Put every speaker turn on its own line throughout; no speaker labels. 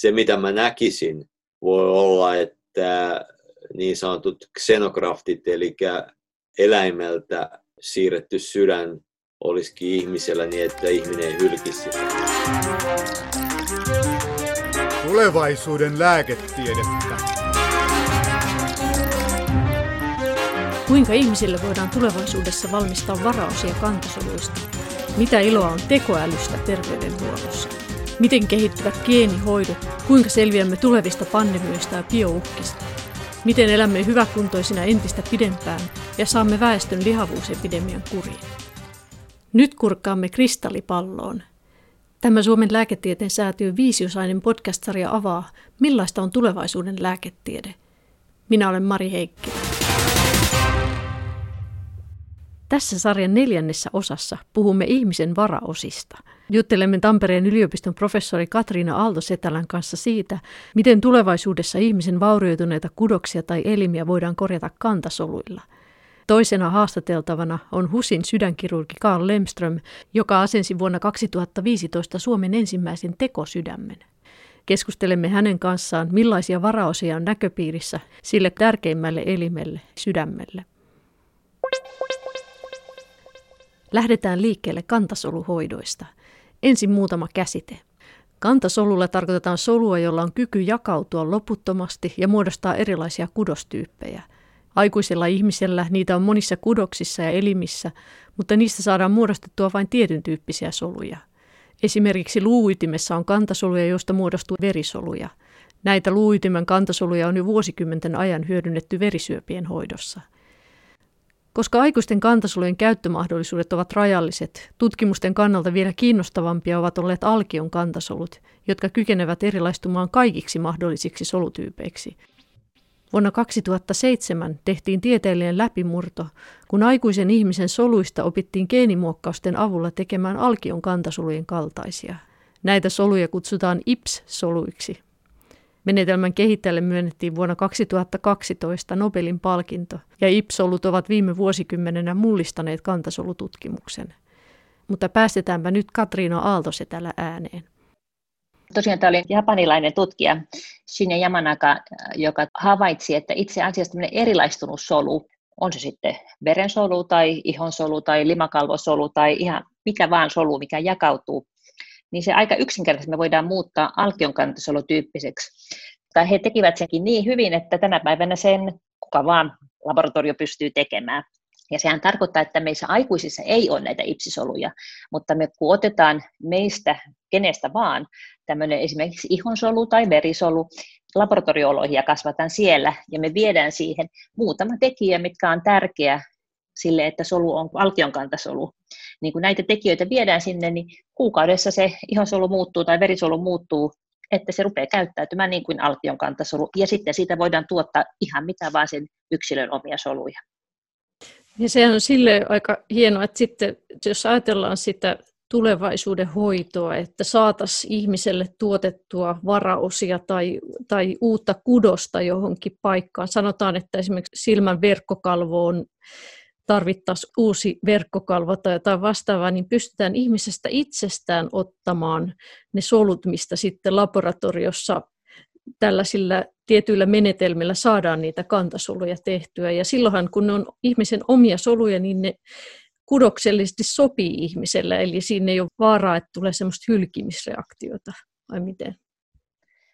se, mitä mä näkisin, voi olla, että niin sanotut xenograftit, eli eläimeltä siirretty sydän olisikin ihmisellä niin, että ihminen ei hylkisi sitä.
Tulevaisuuden lääketiedettä.
Kuinka ihmisille voidaan tulevaisuudessa valmistaa varaosia kantasoluista? Mitä iloa on tekoälystä terveydenhuollossa? Miten kehittyvät geenihoidot? Kuinka selviämme tulevista pandemioista ja biouhkista? Miten elämme hyväkuntoisina entistä pidempään ja saamme väestön lihavuusepidemian kuriin? Nyt kurkkaamme kristallipalloon. Tämä Suomen lääketieteen säätiön viisiosainen podcast-sarja avaa, millaista on tulevaisuuden lääketiede. Minä olen Mari Heikkilä. Tässä sarjan neljännessä osassa puhumme ihmisen varaosista. Juttelemme Tampereen yliopiston professori Katriina Aalto-Setälän kanssa siitä, miten tulevaisuudessa ihmisen vaurioituneita kudoksia tai elimiä voidaan korjata kantasoluilla. Toisena haastateltavana on HUSin sydänkirurgi Karl Lemström, joka asensi vuonna 2015 Suomen ensimmäisen tekosydämen. Keskustelemme hänen kanssaan, millaisia varaosia on näköpiirissä sille tärkeimmälle elimelle, sydämelle. Lähdetään liikkeelle kantasoluhoidoista. Ensin muutama käsite. Kantasolulla tarkoitetaan solua, jolla on kyky jakautua loputtomasti ja muodostaa erilaisia kudostyyppejä. Aikuisella ihmisellä niitä on monissa kudoksissa ja elimissä, mutta niistä saadaan muodostettua vain tietyn tyyppisiä soluja. Esimerkiksi luuytimessä on kantasoluja, joista muodostuu verisoluja. Näitä luuytimen kantasoluja on jo vuosikymmenten ajan hyödynnetty verisyöpien hoidossa – koska aikuisten kantasolujen käyttömahdollisuudet ovat rajalliset, tutkimusten kannalta vielä kiinnostavampia ovat olleet alkion kantasolut, jotka kykenevät erilaistumaan kaikiksi mahdollisiksi solutyypeiksi. Vuonna 2007 tehtiin tieteellinen läpimurto, kun aikuisen ihmisen soluista opittiin geenimuokkausten avulla tekemään alkion kantasolujen kaltaisia. Näitä soluja kutsutaan IPS-soluiksi. Menetelmän kehittäjälle myönnettiin vuonna 2012 Nobelin palkinto, ja IPSOLut ovat viime vuosikymmenenä mullistaneet kantasolututkimuksen. Mutta päästetäänpä nyt Katriina Aaltosetällä ääneen.
Tosiaan tämä oli japanilainen tutkija Shinya Yamanaka, joka havaitsi, että itse asiassa erilaistunut solu, on se sitten verensolu tai ihonsolu tai limakalvosolu tai ihan mikä vaan solu, mikä jakautuu niin se aika yksinkertaisesti me voidaan muuttaa alkionkantasolutyyppiseksi. Tai he tekivät senkin niin hyvin, että tänä päivänä sen kuka vaan laboratorio pystyy tekemään. Ja sehän tarkoittaa, että meissä aikuisissa ei ole näitä ipsisoluja, mutta me kun otetaan meistä kenestä vaan tämmöinen esimerkiksi ihonsolu tai verisolu laboratoriooloihin ja kasvataan siellä, ja me viedään siihen muutama tekijä, mitkä on tärkeä sille, että solu on alkionkantasolu, niin kun näitä tekijöitä viedään sinne, niin kuukaudessa se ihonsolu muuttuu tai verisolu muuttuu, että se rupeaa käyttäytymään niin kuin alkion kantasolu, ja sitten siitä voidaan tuottaa ihan mitä vaan sen yksilön omia soluja.
Ja se on sille aika hienoa, että sitten jos ajatellaan sitä tulevaisuuden hoitoa, että saataisiin ihmiselle tuotettua varaosia tai, tai uutta kudosta johonkin paikkaan. Sanotaan, että esimerkiksi silmän verkkokalvo on tarvittaisiin uusi verkkokalvo tai jotain vastaavaa, niin pystytään ihmisestä itsestään ottamaan ne solut, mistä sitten laboratoriossa tällaisilla tietyillä menetelmillä saadaan niitä kantasoluja tehtyä. Ja silloinhan, kun ne on ihmisen omia soluja, niin ne kudoksellisesti sopii ihmiselle, eli siinä ei ole vaaraa, että tulee semmoista hylkimisreaktiota, vai miten?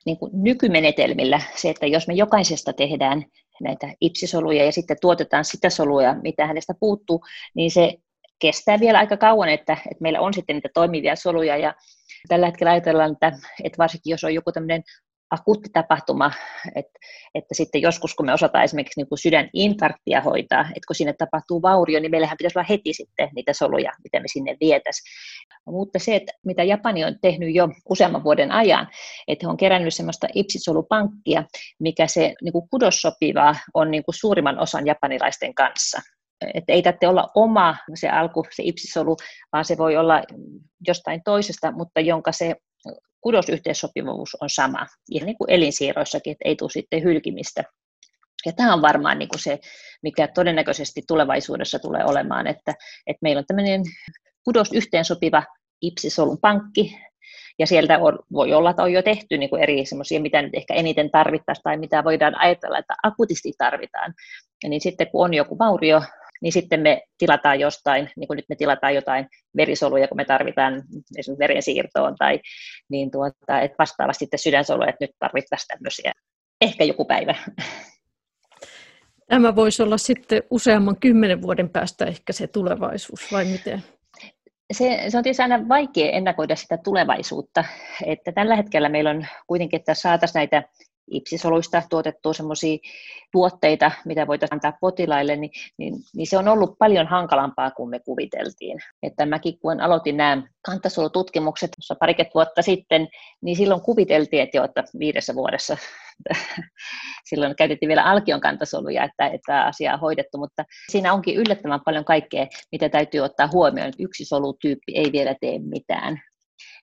Niin kuin nykymenetelmillä se, että jos me jokaisesta tehdään näitä ipsisoluja ja sitten tuotetaan sitä soluja, mitä hänestä puuttuu, niin se kestää vielä aika kauan, että, että meillä on sitten niitä toimivia soluja. Ja tällä hetkellä ajatellaan, että, että varsinkin jos on joku tämmöinen akuutti tapahtuma, että, että sitten joskus kun me osataan esimerkiksi niin sydäninfarktia hoitaa, että kun sinne tapahtuu vaurio, niin meillähän pitäisi olla heti sitten niitä soluja, mitä me sinne vietäisiin. Mutta se, että mitä Japani on tehnyt jo useamman vuoden ajan, että he on kerännyt semmoista ipsisolupankkia, mikä se niin kuin kudossopivaa on niin kuin suurimman osan japanilaisten kanssa. Että ei tarvitse olla oma se alku, se ipsisolu, vaan se voi olla jostain toisesta, mutta jonka se kudosyhteissopivuus on sama, ihan niin kuin elinsiirroissakin, että ei tule sitten hylkimistä. Ja tämä on varmaan niin kuin se, mikä todennäköisesti tulevaisuudessa tulee olemaan, että, että meillä on tämmöinen kudos yhteensopiva ipsisolun pankki, Ja sieltä on, voi olla, että on jo tehty niin kuin eri semmoisia, mitä nyt ehkä eniten tarvittaisiin tai mitä voidaan ajatella, että akuutisti tarvitaan. Ja niin sitten kun on joku vaurio, niin sitten me tilataan jostain, niin kuin nyt me tilataan jotain verisoluja, kun me tarvitaan esimerkiksi verensiirtoon, tai niin tuota, että vastaavasti sitten sydänsoluja, että nyt tarvittaisiin tämmöisiä. Ehkä joku päivä.
Tämä voisi olla sitten useamman kymmenen vuoden päästä ehkä se tulevaisuus, vai miten?
Se, se on tietysti aina vaikea ennakoida sitä tulevaisuutta. Että tällä hetkellä meillä on kuitenkin, että saataisiin näitä ipsisoluista tuotettua semmoisia tuotteita, mitä voitaisiin antaa potilaille, niin, niin, niin se on ollut paljon hankalampaa kuin me kuviteltiin. Että mäkin kun aloitin nämä kantasolututkimukset parikymmentä vuotta sitten, niin silloin kuviteltiin, että jo että viidessä vuodessa silloin käytettiin vielä alkion kantasoluja, että, että asia on hoidettu, mutta siinä onkin yllättävän paljon kaikkea, mitä täytyy ottaa huomioon. Yksi solutyyppi ei vielä tee mitään.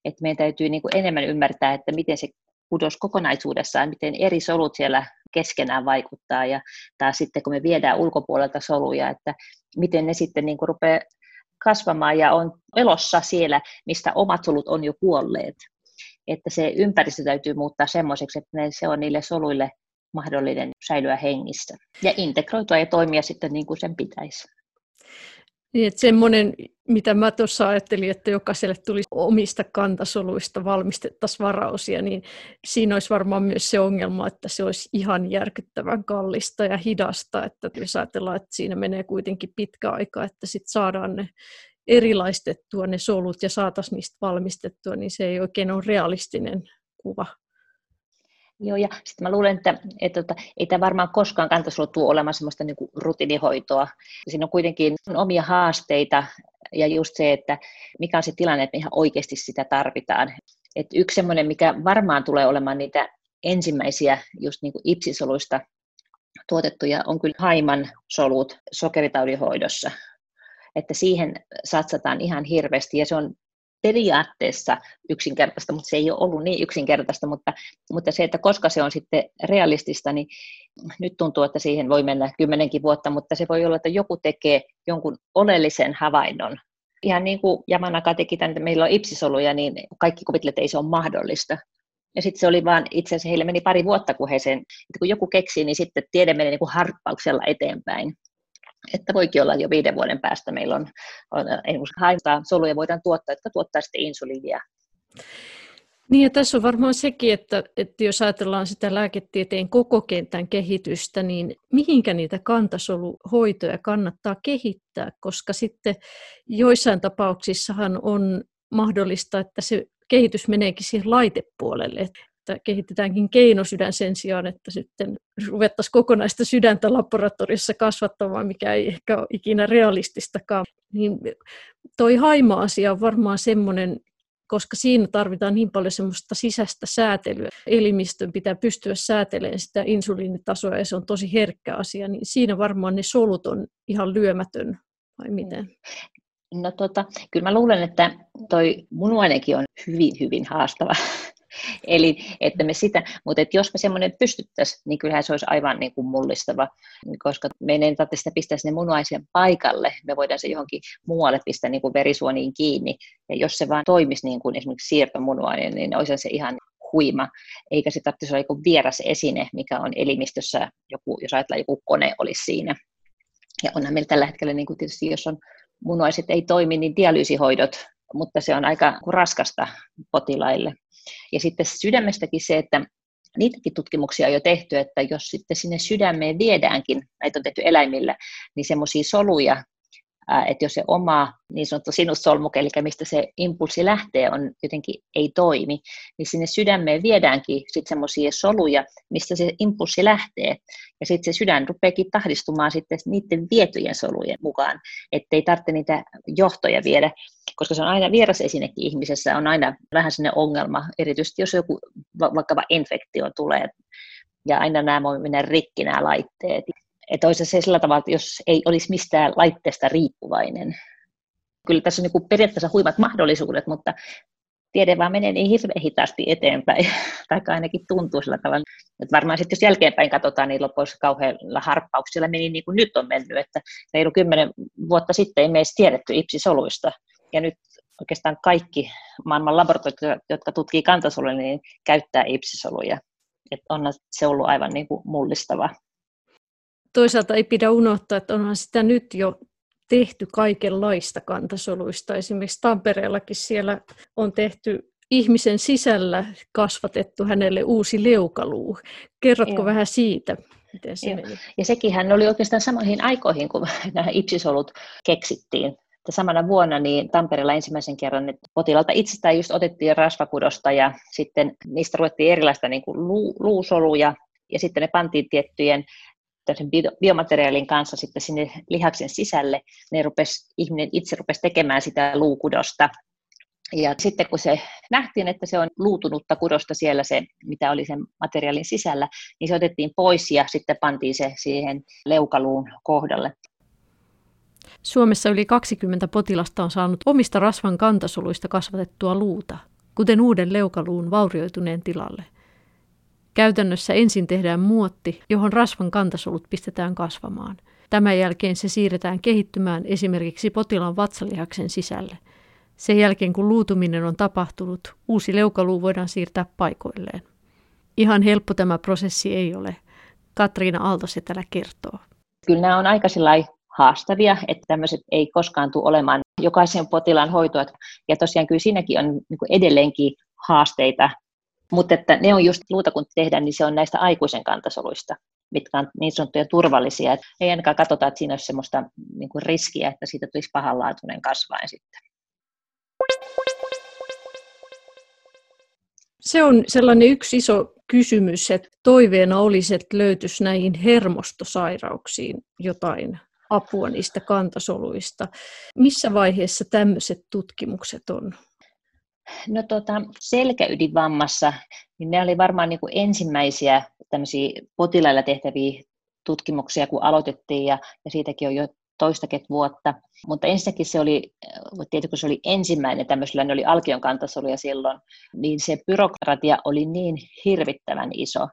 että meidän täytyy niin kuin enemmän ymmärtää, että miten se kudos kokonaisuudessaan, miten eri solut siellä keskenään vaikuttaa ja taas sitten kun me viedään ulkopuolelta soluja, että miten ne sitten niin kuin rupeaa kasvamaan ja on elossa siellä, mistä omat solut on jo kuolleet. Että se ympäristö täytyy muuttaa semmoiseksi, että se on niille soluille mahdollinen säilyä hengissä ja integroitua ja toimia sitten niin kuin sen pitäisi.
Niin, että semmoinen, mitä mä tuossa ajattelin, että jokaiselle tulisi omista kantasoluista valmistettaisiin varausia, niin siinä olisi varmaan myös se ongelma, että se olisi ihan järkyttävän kallista ja hidasta, että jos ajatellaan, että siinä menee kuitenkin pitkä aika, että sitten saadaan ne erilaistettua ne solut ja saataisiin niistä valmistettua, niin se ei oikein ole realistinen kuva.
Joo, ja sitten mä luulen, että, että, että tota, ei tämä varmaan koskaan kantaisi tuo olemaan sellaista niin rutiinihoitoa. Siinä on kuitenkin omia haasteita ja just se, että mikä on se tilanne, että me ihan oikeasti sitä tarvitaan. Et yksi semmoinen, mikä varmaan tulee olemaan niitä ensimmäisiä just niin kuin ipsisoluista tuotettuja, on kyllä haiman solut sokeritaudin hoidossa. Että siihen satsataan ihan hirveästi ja se on periaatteessa yksinkertaista, mutta se ei ole ollut niin yksinkertaista, mutta, mutta se, että koska se on sitten realistista, niin nyt tuntuu, että siihen voi mennä kymmenenkin vuotta, mutta se voi olla, että joku tekee jonkun oleellisen havainnon. Ihan niin kuin Yamanaka teki tämän, että meillä on ipsisoluja, niin kaikki kuvittelevat, että ei se ole mahdollista. Ja sitten se oli vaan, itse asiassa heille meni pari vuotta, kun he sen, että kun joku keksii, niin sitten tiede menee niin kuin harppauksella eteenpäin että voikin olla jo viiden vuoden päästä meillä on, on haintaa soluja voidaan tuottaa, jotka tuottaa sitten insuliinia.
Niin ja tässä on varmaan sekin, että, että jos ajatellaan sitä lääketieteen koko kentän kehitystä, niin mihinkä niitä kantasoluhoitoja kannattaa kehittää, koska sitten joissain tapauksissahan on mahdollista, että se kehitys meneekin siihen laitepuolelle että kehitetäänkin keinosydän sen sijaan, että sitten ruvettaisiin kokonaista sydäntä laboratoriossa kasvattamaan, mikä ei ehkä ole ikinä realististakaan. Niin toi haima-asia on varmaan semmoinen, koska siinä tarvitaan niin paljon semmoista sisäistä säätelyä. Elimistön pitää pystyä säätelemään sitä insuliinitasoa ja se on tosi herkkä asia, niin siinä varmaan ne solut on ihan lyömätön, vai miten?
No tota, kyllä mä luulen, että toi munuainekin on hyvin, hyvin haastava Eli että me sitä, mutta että jos me semmoinen pystyttäisiin, niin kyllähän se olisi aivan niin kuin mullistava, koska meidän ei tarvitse sitä pistää sinne munuaisen paikalle, me voidaan se johonkin muualle pistää niin kuin verisuoniin kiinni, ja jos se vaan toimisi niin kuin esimerkiksi siirtomunuainen, niin olisi se ihan huima, eikä se tarvitsisi olla joku vieras esine, mikä on elimistössä, joku, jos ajatellaan joku kone olisi siinä. Ja onhan meillä tällä hetkellä niin kuin tietysti, jos on munuaiset ei toimi, niin dialyysihoidot, mutta se on aika raskasta potilaille. Ja sitten sydämestäkin se, että niitäkin tutkimuksia on jo tehty, että jos sitten sinne sydämeen viedäänkin, näitä on tehty eläimillä, niin semmoisia soluja, että jos se oma niin sanottu sinussolmuke, eli mistä se impulssi lähtee, on jotenkin ei toimi, niin sinne sydämeen viedäänkin sitten semmoisia soluja, mistä se impulssi lähtee. Ja sitten se sydän rupeakin tahdistumaan sitten niiden vietyjen solujen mukaan, ettei tarvitse niitä johtoja viedä, koska se on aina vieras esinekin ihmisessä, on aina vähän sinne ongelma, erityisesti jos joku vaikka infektio tulee, ja aina nämä voi mennä rikki nämä laitteet. Että olisi se sillä tavalla, että jos ei olisi mistään laitteesta riippuvainen. Kyllä tässä on niin periaatteessa huimat mahdollisuudet, mutta tiede vaan menee niin hirveän hitaasti eteenpäin, tai ainakin tuntuu sillä tavalla. Että varmaan sitten jos jälkeenpäin katsotaan, niin lopussa kauheilla harppauksilla meni niin kuin nyt on mennyt, että reilu kymmenen vuotta sitten ei meistä tiedetty ipsisoluista, ja nyt oikeastaan kaikki maailman laboratoriot, jotka tutkii kantasoluja, niin käyttää ipsisoluja. Että on se ollut aivan niin kuin mullistava.
Toisaalta ei pidä unohtaa, että onhan sitä nyt jo tehty kaikenlaista kantasoluista. Esimerkiksi Tampereellakin siellä on tehty ihmisen sisällä kasvatettu hänelle uusi leukaluu. Kerrotko Joo. vähän siitä? Miten se meni?
Ja sekin hän oli oikeastaan samoihin aikoihin, kun nämä ipsisolut keksittiin. Että samana vuonna niin Tampereella ensimmäisen kerran että potilalta itsestään just otettiin rasvakudosta ja sitten niistä ruvettiin erilaista niin kuin luusoluja ja sitten ne pantiin tiettyjen biomateriaalin kanssa sitten sinne lihaksen sisälle. Ne rupes, ihminen itse rupesi tekemään sitä luukudosta ja sitten kun se nähtiin, että se on luutunutta kudosta siellä se, mitä oli sen materiaalin sisällä, niin se otettiin pois ja sitten pantiin se siihen leukaluun kohdalle.
Suomessa yli 20 potilasta on saanut omista rasvan kantasoluista kasvatettua luuta, kuten uuden leukaluun vaurioituneen tilalle. Käytännössä ensin tehdään muotti, johon rasvan kantasolut pistetään kasvamaan. Tämän jälkeen se siirretään kehittymään esimerkiksi potilaan vatsalihaksen sisälle – sen jälkeen kun luutuminen on tapahtunut, uusi leukaluu voidaan siirtää paikoilleen. Ihan helppo tämä prosessi ei ole. Katriina Aaltosetälä kertoo.
Kyllä nämä on aika haastavia, että tämmöiset ei koskaan tule olemaan jokaisen potilaan hoitoa. Ja tosiaan kyllä siinäkin on niin edelleenkin haasteita, mutta että ne on just luuta kun tehdään, niin se on näistä aikuisen kantasoluista, mitkä on niin sanottuja turvallisia. Että ei ainakaan katsota, että siinä olisi sellaista niin riskiä, että siitä tulisi pahanlaatuinen kasvain sitten.
Se on sellainen yksi iso kysymys, että toiveena olisi, että löytyisi näihin hermostosairauksiin jotain apua niistä kantasoluista. Missä vaiheessa tämmöiset tutkimukset on?
No tota, selkäydinvammassa, niin ne oli varmaan niin kuin ensimmäisiä potilailla tehtäviä tutkimuksia, kun aloitettiin, ja, ja siitäkin on jo toistakin vuotta. Mutta ensinnäkin se oli, tietysti kun se oli ensimmäinen tämmöisellä, ne oli Alkion kantasoluja silloin, niin se byrokratia oli niin hirvittävän iso,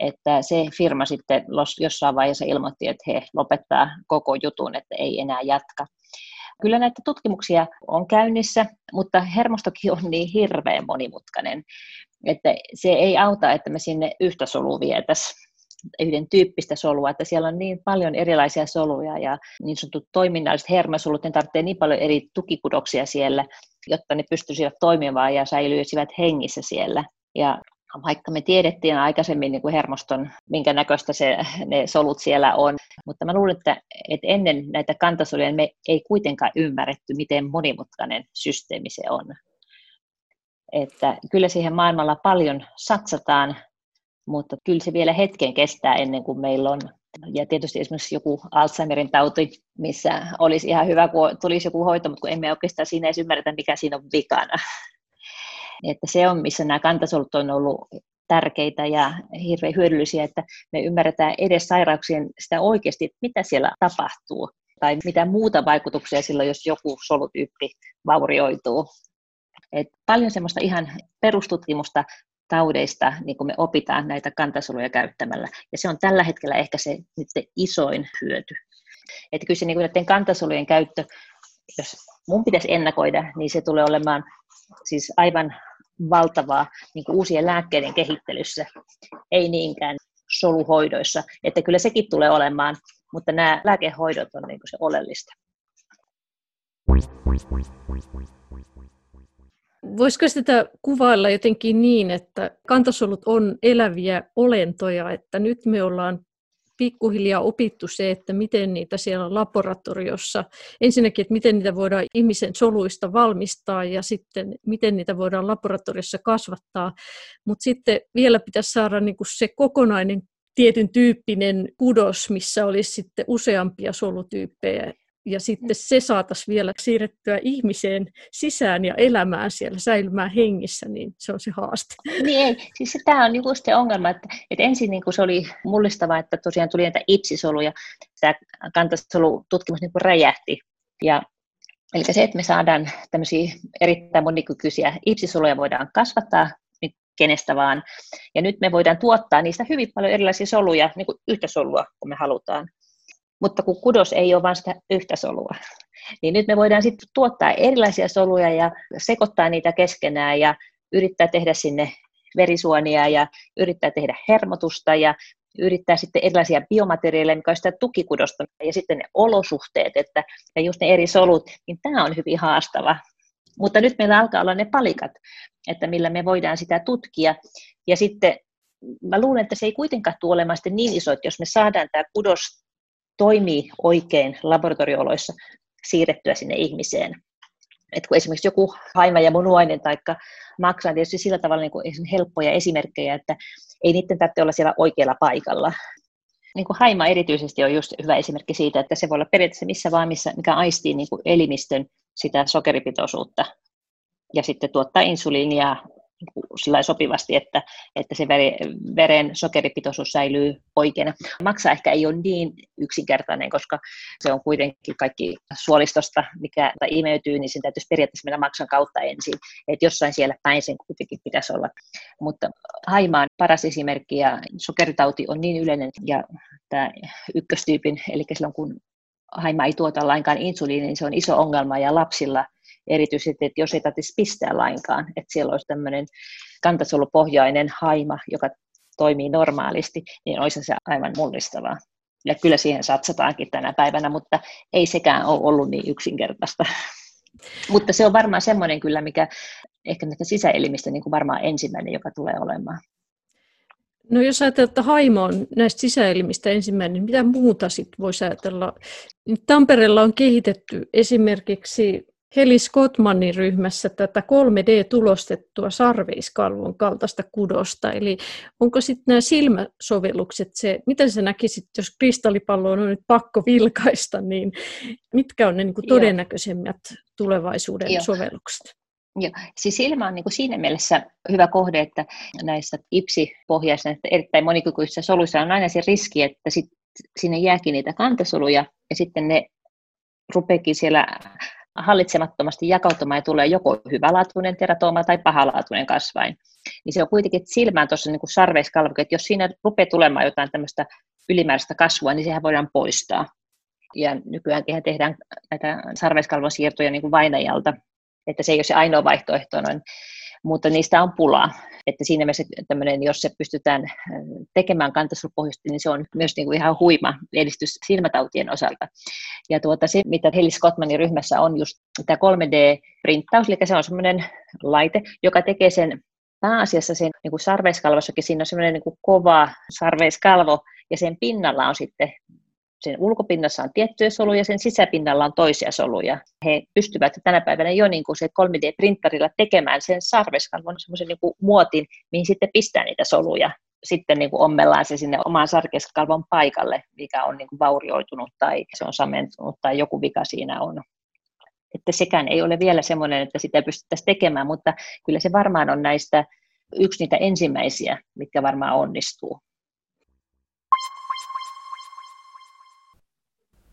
että se firma sitten jossain vaiheessa ilmoitti, että he lopettaa koko jutun, että ei enää jatka. Kyllä näitä tutkimuksia on käynnissä, mutta hermostokin on niin hirveän monimutkainen, että se ei auta, että me sinne yhtä solua vietäisiin yhden tyyppistä solua, että siellä on niin paljon erilaisia soluja ja niin sanotut toiminnalliset hermosolut, ne tarvitsee niin paljon eri tukikudoksia siellä, jotta ne pystyisivät toimimaan ja säilyisivät hengissä siellä. Ja vaikka me tiedettiin aikaisemmin niin kuin hermoston, minkä näköistä se, ne solut siellä on, mutta mä luulen, että, että ennen näitä kantasoluja me ei kuitenkaan ymmärretty, miten monimutkainen systeemi se on. Että kyllä siihen maailmalla paljon satsataan, mutta kyllä se vielä hetken kestää ennen kuin meillä on. Ja tietysti esimerkiksi joku Alzheimerin tauti, missä olisi ihan hyvä, kun tulisi joku hoito, mutta kun emme oikeastaan siinä edes ymmärretä, mikä siinä on vikana. Että se on, missä nämä kantasolut on ollut tärkeitä ja hirveän hyödyllisiä, että me ymmärretään edes sairauksien sitä oikeasti, mitä siellä tapahtuu, tai mitä muuta vaikutuksia silloin, jos joku solutyyppi vaurioituu. Et paljon semmoista ihan perustutkimusta taudeista niin kuin me opitaan näitä kantasoluja käyttämällä. Ja se on tällä hetkellä ehkä se nyt se isoin hyöty. Että kyllä se niin kuin näiden kantasolujen käyttö, jos mun pitäisi ennakoida, niin se tulee olemaan siis aivan valtavaa niin kuin uusien lääkkeiden kehittelyssä, ei niinkään soluhoidoissa. Että kyllä sekin tulee olemaan, mutta nämä lääkehoidot on niin kuin se oleellista.
Voisiko sitä kuvailla jotenkin niin, että kantasolut on eläviä olentoja, että nyt me ollaan pikkuhiljaa opittu se, että miten niitä siellä laboratoriossa, ensinnäkin, että miten niitä voidaan ihmisen soluista valmistaa ja sitten miten niitä voidaan laboratoriossa kasvattaa, mutta sitten vielä pitäisi saada niin kuin se kokonainen tietyn tyyppinen kudos, missä olisi sitten useampia solutyyppejä ja sitten se saataisiin vielä siirrettyä ihmiseen sisään ja elämään siellä, säilymään hengissä, niin se on se haaste.
Niin ei, siis tämä on just se ongelma, että, että ensin niin se oli mullistava, että tosiaan tuli näitä ipsisoluja, tämä kantasolututkimus niin räjähti. Ja, eli se, että me saadaan tämmöisiä erittäin monikykyisiä ipsisoluja voidaan kasvattaa nyt kenestä vaan. Ja nyt me voidaan tuottaa niistä hyvin paljon erilaisia soluja, niin kuin yhtä solua, kun me halutaan. Mutta kun kudos ei ole vain sitä yhtä solua, niin nyt me voidaan sitten tuottaa erilaisia soluja ja sekoittaa niitä keskenään ja yrittää tehdä sinne verisuonia ja yrittää tehdä hermotusta ja yrittää sitten erilaisia biomateriaaleja, mikä on sitä tukikudosta, ja sitten ne olosuhteet, että, ja just ne eri solut, niin tämä on hyvin haastava. Mutta nyt meillä alkaa olla ne palikat, että millä me voidaan sitä tutkia, ja sitten mä luulen, että se ei kuitenkaan tule olemaan sitten niin iso, että jos me saadaan tämä kudos toimii oikein laboratoriooloissa siirrettyä sinne ihmiseen. Et kun esimerkiksi joku haima ja munuainen tai maksaa tietysti sillä tavalla niin kuin helppoja esimerkkejä, että ei niiden tarvitse olla siellä oikealla paikalla. Niin kuin haima erityisesti on just hyvä esimerkki siitä, että se voi olla periaatteessa missä vaan, missä, mikä aistii niin kuin elimistön sitä sokeripitoisuutta ja sitten tuottaa insuliinia sillä sopivasti, että, että se veren sokeripitoisuus säilyy oikeana. Maksa ehkä ei ole niin yksinkertainen, koska se on kuitenkin kaikki suolistosta, mikä imeytyy, niin sen täytyisi periaatteessa mennä maksan kautta ensin. Että jossain siellä päin sen kuitenkin pitäisi olla. Mutta haimaan paras esimerkki ja sokeritauti on niin yleinen ja tämä ykköstyypin, eli silloin kun haima ei tuota lainkaan insuliinia, niin se on iso ongelma ja lapsilla – erityisesti, että jos ei tarvitsisi pistää lainkaan, että siellä olisi tämmöinen kantasolupohjainen haima, joka toimii normaalisti, niin olisi se aivan mullistavaa. Ja kyllä siihen satsataankin tänä päivänä, mutta ei sekään ole ollut niin yksinkertaista. mutta se on varmaan semmoinen kyllä, mikä ehkä näistä sisäelimistä niin kuin varmaan ensimmäinen, joka tulee olemaan.
No jos ajatellaan, että haimo on näistä sisäelimistä ensimmäinen, niin mitä muuta sitten voisi ajatella? Tampereella on kehitetty esimerkiksi Heli Scottmanin ryhmässä tätä 3D-tulostettua sarveiskalvon kaltaista kudosta. Eli onko sitten nämä silmäsovellukset se, miten sä näkisit, jos kristallipallo on nyt pakko vilkaista, niin mitkä on ne niin kuin todennäköisemmät tulevaisuuden Joo. sovellukset?
Joo. Siis silmä on niin kuin siinä mielessä hyvä kohde, että näissä ipsipohjaisissa, erittäin monikykyisissä soluissa on aina se riski, että sit sinne jääkin niitä kantesoluja ja sitten ne rupeekin siellä hallitsemattomasti jakautumaan ja tulee joko hyvälaatuinen teratooma tai pahalaatuinen kasvain. Niin se on kuitenkin silmään tuossa niin sarveiskalvoke, että jos siinä rupeaa tulemaan jotain tämmöistä ylimääräistä kasvua, niin sehän voidaan poistaa. Ja nykyään tehdään näitä sarveiskalvon siirtoja niin kuin vainajalta, että se ei ole se ainoa vaihtoehto noin mutta niistä on pulaa. Että siinä mielessä tämmöinen, jos se pystytään äh, tekemään kantasolupohjaisesti, niin se on myös niin kuin ihan huima edistys silmätautien osalta. Ja tuota, se, mitä Heli Scottmanin ryhmässä on just tämä 3D-printtaus, eli se on semmoinen laite, joka tekee sen pääasiassa sen niin kuin sarveiskalvossakin, siinä on semmoinen niin kova sarveiskalvo, ja sen pinnalla on sitten sen ulkopinnassa on tiettyjä soluja, sen sisäpinnalla on toisia soluja. He pystyvät tänä päivänä jo niin kuin se 3D-printarilla tekemään sen sarveskalvon semmoisen niin kuin muotin, mihin sitten pistää niitä soluja. Sitten niin kuin ommellaan se sinne omaan sarkeskalvon paikalle, mikä on niin kuin vaurioitunut tai se on samentunut tai joku vika siinä on. Että sekään ei ole vielä semmoinen, että sitä pystyttäisiin tekemään, mutta kyllä se varmaan on näistä yksi niitä ensimmäisiä, mitkä varmaan onnistuu.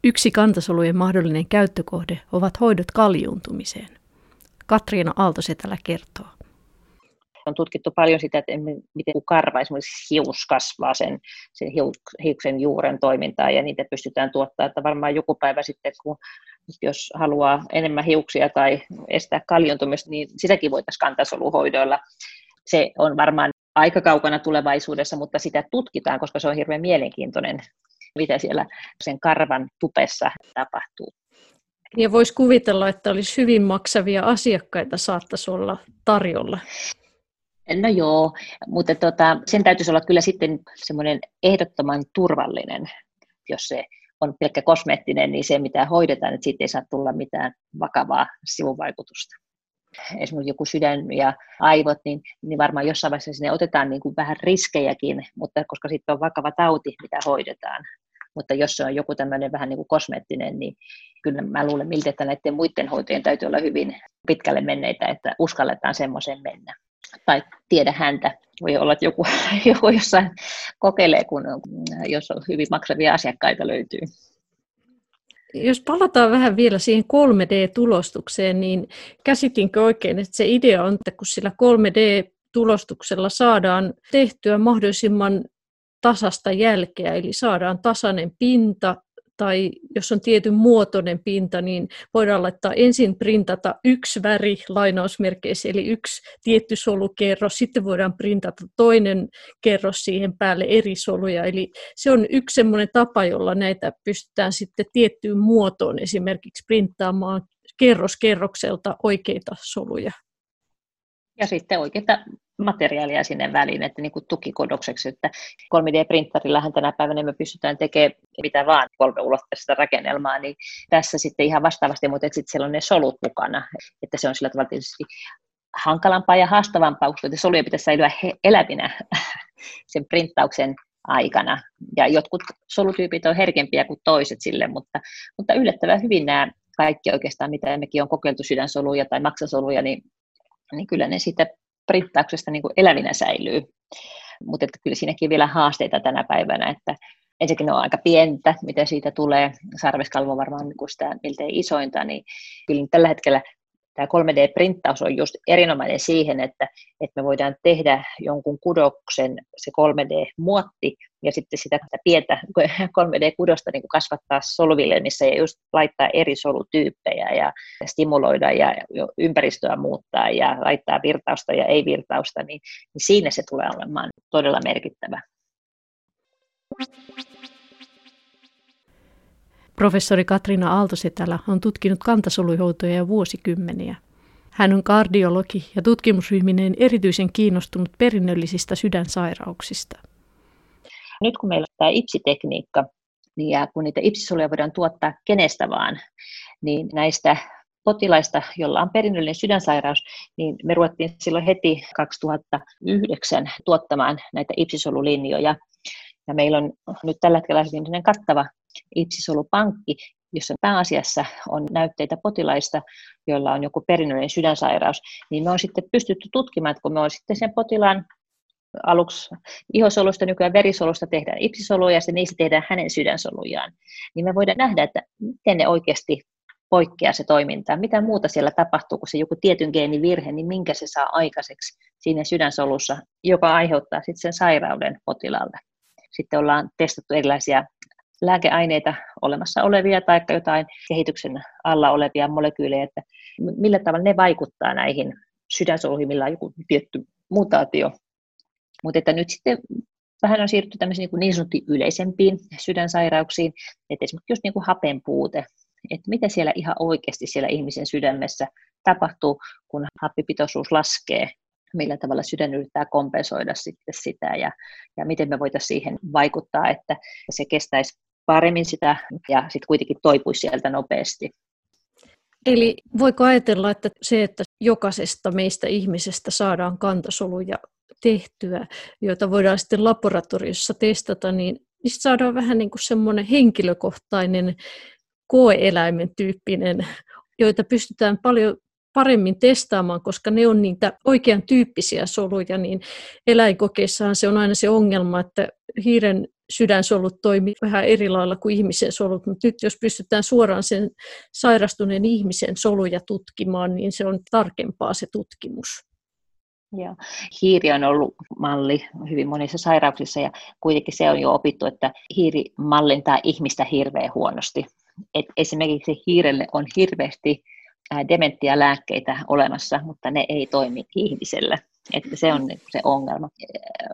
Yksi kantasolujen mahdollinen käyttökohde ovat hoidot kaljuuntumiseen. Katriina Aaltosetälä kertoo.
On tutkittu paljon sitä, että miten karva, esimerkiksi hius kasvaa sen, sen hiuksen juuren toimintaa ja niitä pystytään tuottaa. Että varmaan joku päivä sitten, kun jos haluaa enemmän hiuksia tai estää kaljuuntumista, niin sitäkin voitaisiin kantasoluhoidoilla. Se on varmaan aika kaukana tulevaisuudessa, mutta sitä tutkitaan, koska se on hirveän mielenkiintoinen mitä siellä sen karvan tupessa tapahtuu.
Ja voisi kuvitella, että olisi hyvin maksavia asiakkaita saattaisi olla tarjolla.
No joo, mutta tota, sen täytyisi olla kyllä sitten semmoinen ehdottoman turvallinen, jos se on pelkkä kosmeettinen, niin se mitä hoidetaan, että siitä ei saa tulla mitään vakavaa sivuvaikutusta. Esimerkiksi joku sydän ja aivot, niin, niin varmaan jossain vaiheessa sinne otetaan niin kuin vähän riskejäkin, mutta koska sitten on vakava tauti, mitä hoidetaan, mutta jos se on joku tämmöinen vähän niin kuin kosmeettinen, niin kyllä mä luulen miltä, että näiden muiden hoitojen täytyy olla hyvin pitkälle menneitä, että uskalletaan semmoiseen mennä. Tai tiedä häntä. Voi olla, että joku, joku jossain kokeilee, kun, jos on hyvin maksavia asiakkaita löytyy.
Jos palataan vähän vielä siihen 3D-tulostukseen, niin käsitinkö oikein, että se idea on, että kun sillä 3D-tulostuksella saadaan tehtyä mahdollisimman tasasta jälkeä, eli saadaan tasainen pinta,
tai jos on tietyn muotoinen pinta, niin voidaan laittaa ensin printata yksi väri lainausmerkeissä, eli yksi tietty solukerros, sitten voidaan printata toinen kerros siihen päälle eri soluja. Eli se on yksi sellainen tapa, jolla näitä pystytään sitten tiettyyn muotoon esimerkiksi printtaamaan kerros kerrokselta oikeita soluja.
Ja sitten oikeita materiaalia sinne väliin, että niin kuin tukikodokseksi, että 3D-printtarillahan tänä päivänä me pystytään tekemään mitä vaan kolmeulotteista rakennelmaa, niin tässä sitten ihan vastaavasti, mutta sitten siellä on ne solut mukana, että se on sillä tavalla tietysti hankalampaa ja haastavampaa, koska soluja pitäisi säilyä elävinä sen printtauksen aikana. Ja jotkut solutyypit on herkempiä kuin toiset sille, mutta, mutta yllättävän hyvin nämä kaikki oikeastaan, mitä mekin on kokeiltu sydänsoluja tai maksasoluja, niin, niin kyllä ne siitä printtauksesta niin elävinä säilyy. Mutta kyllä siinäkin vielä haasteita tänä päivänä, että ensinnäkin on aika pientä, mitä siitä tulee. Sarveskalvo varmaan niin sitä miltei isointa, niin kyllä tällä hetkellä tämä 3D-printtaus on just erinomainen siihen, että, että me voidaan tehdä jonkun kudoksen, se 3D-muotti, ja sitten sitä pientä 3D-kudosta niin kasvattaa solvilemissä ja just laittaa eri solutyyppejä ja stimuloida ja ympäristöä muuttaa ja laittaa virtausta ja ei-virtausta, niin, niin siinä se tulee olemaan todella merkittävä.
Professori Katriina Aaltosetälä on tutkinut kantasoluhoitoja jo vuosikymmeniä. Hän on kardiologi ja tutkimusryhmineen erityisen kiinnostunut perinnöllisistä sydänsairauksista.
Nyt kun meillä on tämä IPSI-tekniikka, niin ja kun niitä IPSisoluja voidaan tuottaa kenestä vaan, niin näistä potilaista, jolla on perinnöllinen sydänsairaus, niin me ruvettiin silloin heti 2009 tuottamaan näitä ipsisolulinjoja. Ja meillä on nyt tällä hetkellä hyvin kattava ipsisolupankki, jossa pääasiassa on näytteitä potilaista, joilla on joku perinnöllinen sydänsairaus, niin me on sitten pystytty tutkimaan, että kun me on sitten sen potilaan aluksi ihosolusta, nykyään verisolusta tehdään ipsisoluja ja niistä tehdään hänen sydänsolujaan, niin me voidaan nähdä, että miten ne oikeasti poikkeaa se toiminta, mitä muuta siellä tapahtuu, kun se joku tietyn geenivirhe, niin minkä se saa aikaiseksi siinä sydänsolussa, joka aiheuttaa sitten sen sairauden potilaalle. Sitten ollaan testattu erilaisia lääkeaineita olemassa olevia tai jotain kehityksen alla olevia molekyylejä, että millä tavalla ne vaikuttaa näihin sydänsoluihin, millä on joku tietty mutaatio. Mutta että nyt sitten vähän on siirrytty tämmöisiin niin, niin sanottuihin yleisempiin sydänsairauksiin, että esimerkiksi just niin kuin hapen puute, että mitä siellä ihan oikeasti siellä ihmisen sydämessä tapahtuu, kun happipitoisuus laskee, millä tavalla sydän yrittää kompensoida sitten sitä ja, ja miten me voitaisiin siihen vaikuttaa, että se kestäisi paremmin sitä ja sitten kuitenkin toipuisi sieltä nopeasti.
Eli voiko ajatella, että se, että jokaisesta meistä ihmisestä saadaan kantasoluja tehtyä, joita voidaan sitten laboratoriossa testata, niin niistä saadaan vähän niin kuin semmoinen henkilökohtainen koeeläimen tyyppinen, joita pystytään paljon paremmin testaamaan, koska ne on niitä oikean tyyppisiä soluja, niin eläinkokeissahan se on aina se ongelma, että hiiren sydänsolut toimii vähän eri lailla kuin ihmisen solut, mutta nyt jos pystytään suoraan sen sairastuneen ihmisen soluja tutkimaan, niin se on tarkempaa se tutkimus.
Joo. Hiiri on ollut malli hyvin monissa sairauksissa ja kuitenkin se on jo opittu, että hiiri mallintaa ihmistä hirveän huonosti. Et esimerkiksi hiirelle on hirveästi dementialääkkeitä olemassa, mutta ne ei toimi ihmiselle. Että se on se ongelma.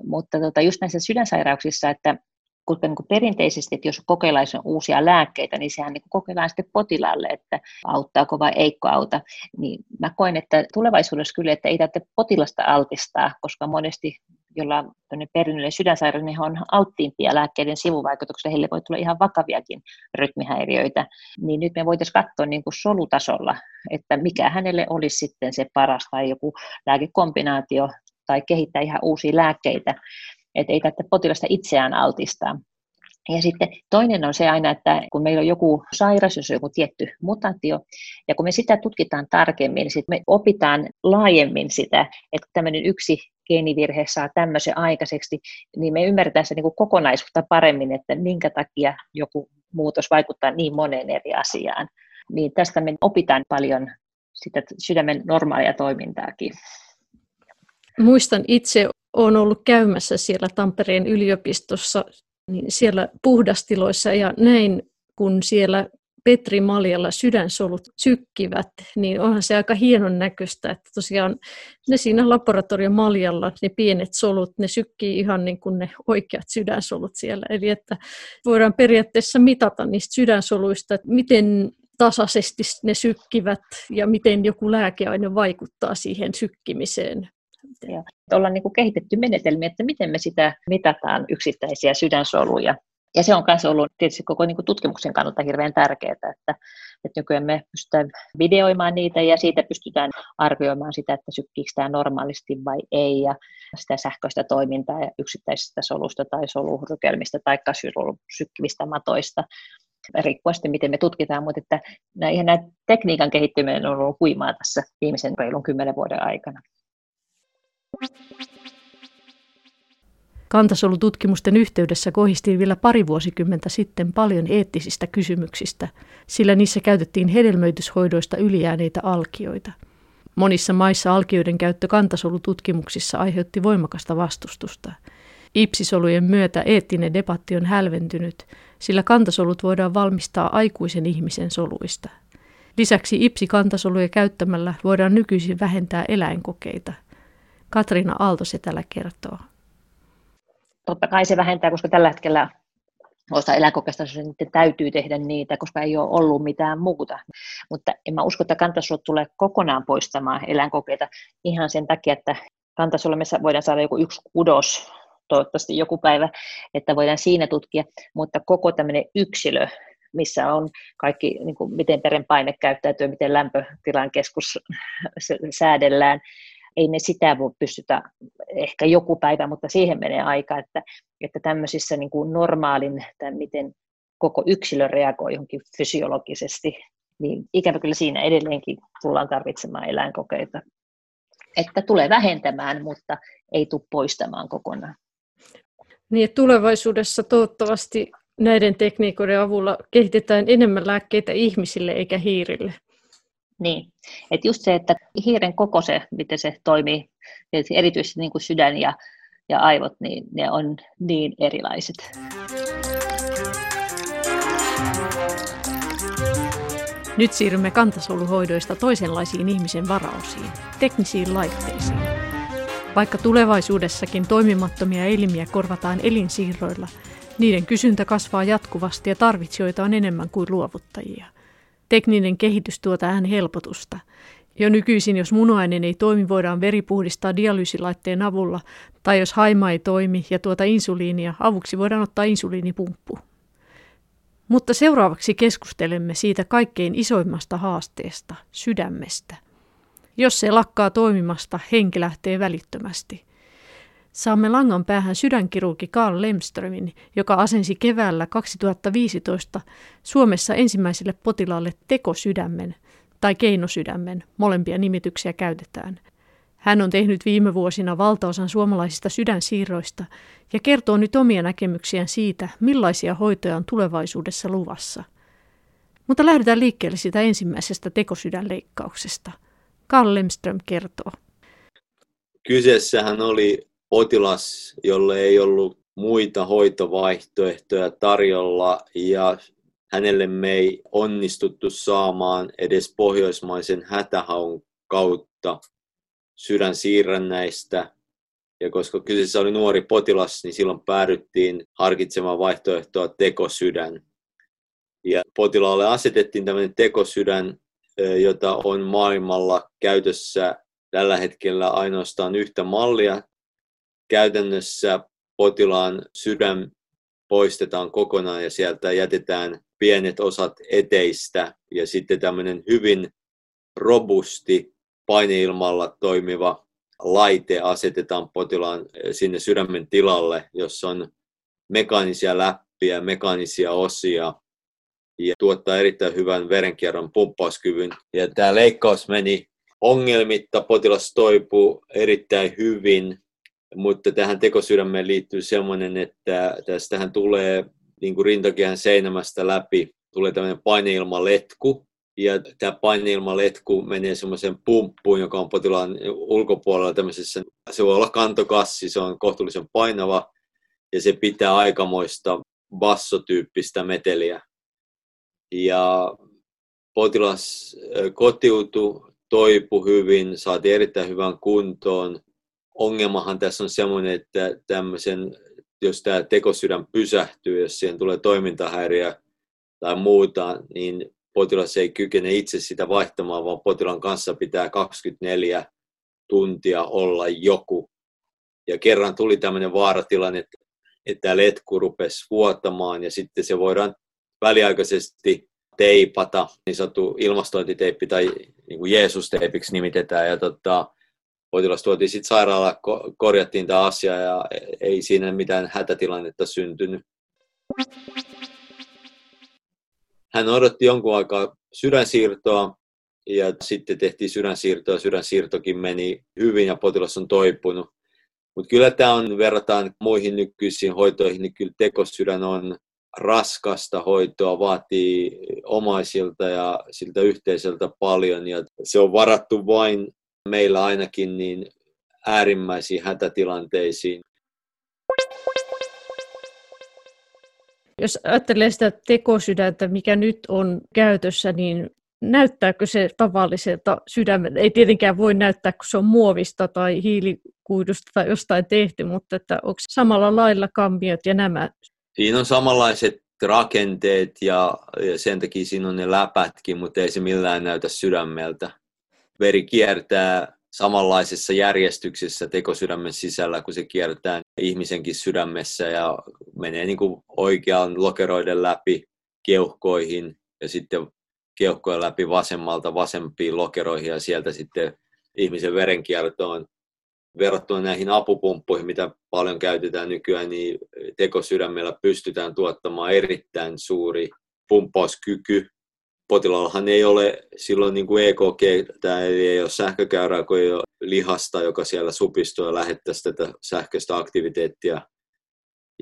Mutta tota, just näissä sydänsairauksissa, että kun niin kuin perinteisesti, että jos kokeillaan uusia lääkkeitä, niin sehän niin kokeillaan sitten potilaalle, että auttaako vai eikö auta. Niin mä koen, että tulevaisuudessa kyllä, että ei tarvitse potilasta altistaa, koska monesti jolla perinnöllinen sydänsairaus, niin on alttiimpia lääkkeiden sivuvaikutuksia, heille voi tulla ihan vakaviakin rytmihäiriöitä, niin nyt me voitaisiin katsoa niin kuin solutasolla, että mikä hänelle olisi sitten se paras tai joku lääkekombinaatio tai kehittää ihan uusia lääkkeitä, että ei tarvitse potilasta itseään altistaa. Ja sitten toinen on se aina, että kun meillä on joku sairaus, jos on joku tietty mutaatio, ja kun me sitä tutkitaan tarkemmin, niin sitten me opitaan laajemmin sitä, että tämmöinen yksi geenivirhe saa tämmöisen aikaiseksi, niin me ymmärretään se niin kuin kokonaisuutta paremmin, että minkä takia joku muutos vaikuttaa niin moneen eri asiaan. Niin tästä me opitaan paljon sitä sydämen normaalia toimintaakin.
Muistan itse, olen ollut käymässä siellä Tampereen yliopistossa niin siellä puhdastiloissa ja näin
kun siellä Petri Maljalla sydänsolut sykkivät, niin onhan se aika hienon näköistä, että tosiaan ne siinä laboratorion Maljalla, ne pienet solut, ne sykkii ihan niin kuin ne oikeat sydänsolut siellä. Eli että voidaan periaatteessa mitata niistä sydänsoluista, että miten tasaisesti ne sykkivät ja miten joku lääkeaine vaikuttaa siihen sykkimiseen.
Ja ollaan niin kuin kehitetty menetelmiä, että miten me sitä mitataan yksittäisiä sydänsoluja. Ja se on myös ollut tietysti koko niin kuin tutkimuksen kannalta hirveän tärkeää, että, että nykyään me pystytään videoimaan niitä ja siitä pystytään arvioimaan sitä, että sykkiikö tämä normaalisti vai ei, ja sitä sähköistä toimintaa ja yksittäisistä solusta tai solurykelmistä tai sykkivistä matoista riippuen sitten, miten me tutkitaan, mutta että ihan nämä tekniikan kehittyminen on ollut huimaa tässä viimeisen reilun kymmenen vuoden aikana.
Kantasolututkimusten yhteydessä kohistiin vielä pari vuosikymmentä sitten paljon eettisistä kysymyksistä, sillä niissä käytettiin hedelmöityshoidoista ylijääneitä alkioita. Monissa maissa alkioiden käyttö kantasolututkimuksissa aiheutti voimakasta vastustusta. Ipsisolujen myötä eettinen debatti on hälventynyt, sillä kantasolut voidaan valmistaa aikuisen ihmisen soluista. Lisäksi ipsikantasoluja käyttämällä voidaan nykyisin vähentää eläinkokeita. Katriina Aaltosetälä kertoo
totta kai se vähentää, koska tällä hetkellä osa eläinkokeista se täytyy tehdä niitä, koska ei ole ollut mitään muuta. Mutta en mä usko, että kantasuot tulee kokonaan poistamaan eläinkokeita ihan sen takia, että kantasuolemissa voidaan saada joku yksi kudos toivottavasti joku päivä, että voidaan siinä tutkia, mutta koko tämmöinen yksilö, missä on kaikki, niin kuin miten paine käyttäytyy, miten lämpötilan keskus säädellään, ei me sitä voi pystytä ehkä joku päivä, mutta siihen menee aika, että, että tämmöisissä niin kuin normaalin, tämän miten koko yksilö reagoi johonkin fysiologisesti, niin ikävä kyllä siinä edelleenkin tullaan tarvitsemaan eläinkokeita. Että tulee vähentämään, mutta ei tule poistamaan kokonaan.
Niin, tulevaisuudessa toivottavasti näiden tekniikoiden avulla kehitetään enemmän lääkkeitä ihmisille eikä hiirille.
Niin, että just se, että hiiren koko se, miten se toimii, erityisesti niin kuin sydän ja, ja aivot, niin ne on niin erilaiset.
Nyt siirrymme kantasoluhoidoista toisenlaisiin ihmisen varausiin, teknisiin laitteisiin. Vaikka tulevaisuudessakin toimimattomia elimiä korvataan elinsiirroilla, niiden kysyntä kasvaa jatkuvasti ja tarvitsijoita on enemmän kuin luovuttajia – Tekninen kehitys tuo tähän helpotusta. Jo nykyisin, jos munuainen ei toimi, voidaan veri puhdistaa dialyysilaitteen avulla, tai jos haima ei toimi ja tuota insuliinia, avuksi voidaan ottaa insuliinipumppu. Mutta seuraavaksi keskustelemme siitä kaikkein isoimmasta haasteesta, sydämestä. Jos se lakkaa toimimasta, henki lähtee välittömästi – Saamme langan päähän sydänkirurgi Karl Lemströmin, joka asensi keväällä 2015 Suomessa ensimmäiselle potilaalle tekosydämen tai keinosydämen, molempia nimityksiä käytetään. Hän on tehnyt viime vuosina valtaosan suomalaisista sydänsiirroista ja kertoo nyt omia näkemyksiään siitä, millaisia hoitoja on tulevaisuudessa luvassa. Mutta lähdetään liikkeelle sitä ensimmäisestä tekosydänleikkauksesta. Karl Lemström kertoo.
Kyseessähän oli potilas, jolle ei ollut muita hoitovaihtoehtoja tarjolla ja hänelle me ei onnistuttu saamaan edes pohjoismaisen hätähaun kautta sydänsiirrännäistä. Ja koska kyseessä oli nuori potilas, niin silloin päädyttiin harkitsemaan vaihtoehtoa tekosydän. Ja potilaalle asetettiin tämmöinen tekosydän, jota on maailmalla käytössä tällä hetkellä ainoastaan yhtä mallia, käytännössä potilaan sydän poistetaan kokonaan ja sieltä jätetään pienet osat eteistä ja sitten tämmöinen hyvin robusti paineilmalla toimiva laite asetetaan potilaan sinne sydämen tilalle, jossa on mekaanisia läppiä, mekaanisia osia ja tuottaa erittäin hyvän verenkierron pumppauskyvyn. Ja tämä leikkaus meni ongelmitta, potilas toipuu erittäin hyvin mutta tähän tekosydämeen liittyy sellainen, että tästähän tulee niin kuin rintakehän seinämästä läpi, tulee tämmöinen paineilmaletku, ja tämä paineilmaletku menee semmoiseen pumppuun, joka on potilaan ulkopuolella tämmöisessä, se voi olla kantokassi, se on kohtuullisen painava, ja se pitää aikamoista bassotyyppistä meteliä. ja potilas kotiutui, toipu hyvin, saatiin erittäin hyvän kuntoon. Ongelmahan tässä on semmoinen, että tämmöisen, jos tämä tekosydän pysähtyy, jos siihen tulee toimintahäiriö tai muuta, niin potilas ei kykene itse sitä vaihtamaan, vaan potilaan kanssa pitää 24 tuntia olla joku. Ja kerran tuli tämmöinen vaaratilanne, että, että letku rupesi vuotamaan ja sitten se voidaan väliaikaisesti teipata, niin sanottu ilmastointiteippi tai niin kuin Jeesus-teipiksi nimitetään. Ja tota, potilas tuotiin sitten sairaalaan, korjattiin tämä asia ja ei siinä mitään hätätilannetta syntynyt. Hän odotti jonkun aikaa sydänsiirtoa ja sitten tehtiin sydänsiirtoa. Sydänsiirtokin meni hyvin ja potilas on toipunut. Mutta kyllä tämä on, verrataan muihin nykyisiin hoitoihin, niin kyllä tekosydän on raskasta hoitoa, vaatii omaisilta ja siltä yhteisöltä paljon ja se on varattu vain meillä ainakin niin äärimmäisiin hätätilanteisiin.
Jos ajattelee sitä tekosydäntä, mikä nyt on käytössä, niin näyttääkö se tavalliselta sydämeltä? Ei tietenkään voi näyttää, kun se on muovista tai hiilikuidusta tai jostain tehty, mutta että onko samalla lailla kammiot ja nämä?
Siinä on samanlaiset rakenteet ja, ja sen takia siinä on ne läpätkin, mutta ei se millään näytä sydämeltä. Veri kiertää samanlaisessa järjestyksessä tekosydämen sisällä, kun se kiertää ihmisenkin sydämessä ja menee niin kuin oikean lokeroiden läpi keuhkoihin ja sitten keuhkojen läpi vasemmalta vasempiin lokeroihin ja sieltä sitten ihmisen verenkiertoon. Verrattuna näihin apupumppuihin, mitä paljon käytetään nykyään, niin tekosydämellä pystytään tuottamaan erittäin suuri pumppauskyky potilaallahan ei ole silloin niin kuin EKG, tämä ei ole sähkökäyrää, kun ei ole lihasta, joka siellä supistuu ja lähettäisi tätä sähköistä aktiviteettia.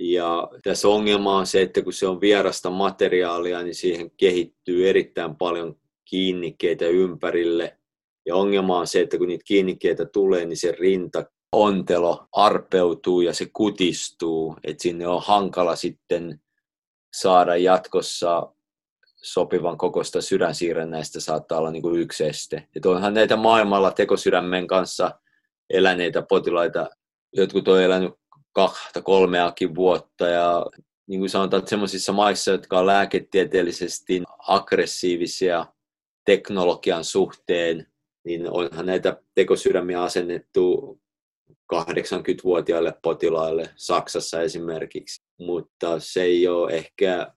Ja tässä ongelma on se, että kun se on vierasta materiaalia, niin siihen kehittyy erittäin paljon kiinnikkeitä ympärille. Ja ongelma on se, että kun niitä kiinnikkeitä tulee, niin se rinta ontelo arpeutuu ja se kutistuu, että sinne on hankala sitten saada jatkossa sopivan kokoista sydänsiirrännäistä saattaa olla niin kuin yksi este. Et onhan näitä maailmalla tekosydämen kanssa eläneitä potilaita, jotkut on elänyt kahta, kolmeakin vuotta ja niin kuin sanotaan, sellaisissa maissa, jotka on lääketieteellisesti aggressiivisia teknologian suhteen, niin onhan näitä tekosydämiä asennettu 80-vuotiaille potilaille Saksassa esimerkiksi, mutta se ei ole ehkä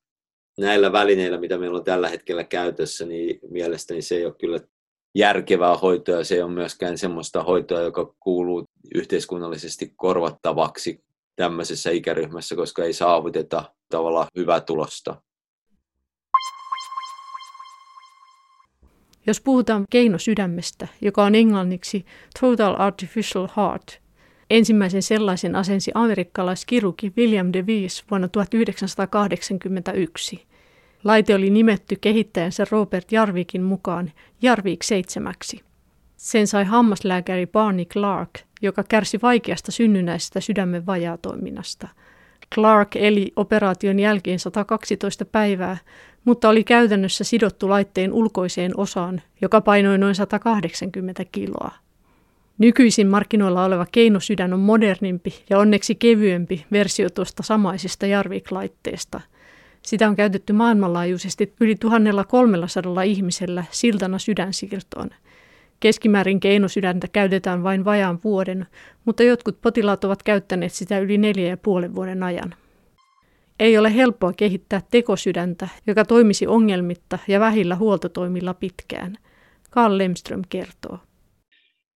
näillä välineillä, mitä meillä on tällä hetkellä käytössä, niin mielestäni se ei ole kyllä järkevää hoitoa. Se ei ole myöskään sellaista hoitoa, joka kuuluu yhteiskunnallisesti korvattavaksi tämmöisessä ikäryhmässä, koska ei saavuteta tavallaan hyvää tulosta.
Jos puhutaan keinosydämestä, joka on englanniksi Total Artificial Heart, ensimmäisen sellaisen asensi amerikkalaiskirurgi William DeVries vuonna 1981. Laite oli nimetty kehittäjänsä Robert Jarvikin mukaan Jarvik seitsemäksi. Sen sai hammaslääkäri Barney Clark, joka kärsi vaikeasta synnynnäisestä sydämen vajaatoiminnasta. Clark eli operaation jälkeen 112 päivää, mutta oli käytännössä sidottu laitteen ulkoiseen osaan, joka painoi noin 180 kiloa. Nykyisin markkinoilla oleva keinosydän on modernimpi ja onneksi kevyempi versio tuosta samaisesta Jarvik-laitteesta. Sitä on käytetty maailmanlaajuisesti yli 1300 ihmisellä siltana sydänsiirtoon. Keskimäärin keinosydäntä käytetään vain vajaan vuoden, mutta jotkut potilaat ovat käyttäneet sitä yli neljä ja puolen vuoden ajan. Ei ole helppoa kehittää tekosydäntä, joka toimisi ongelmitta ja vähillä huoltotoimilla pitkään. Karl Lemström kertoo.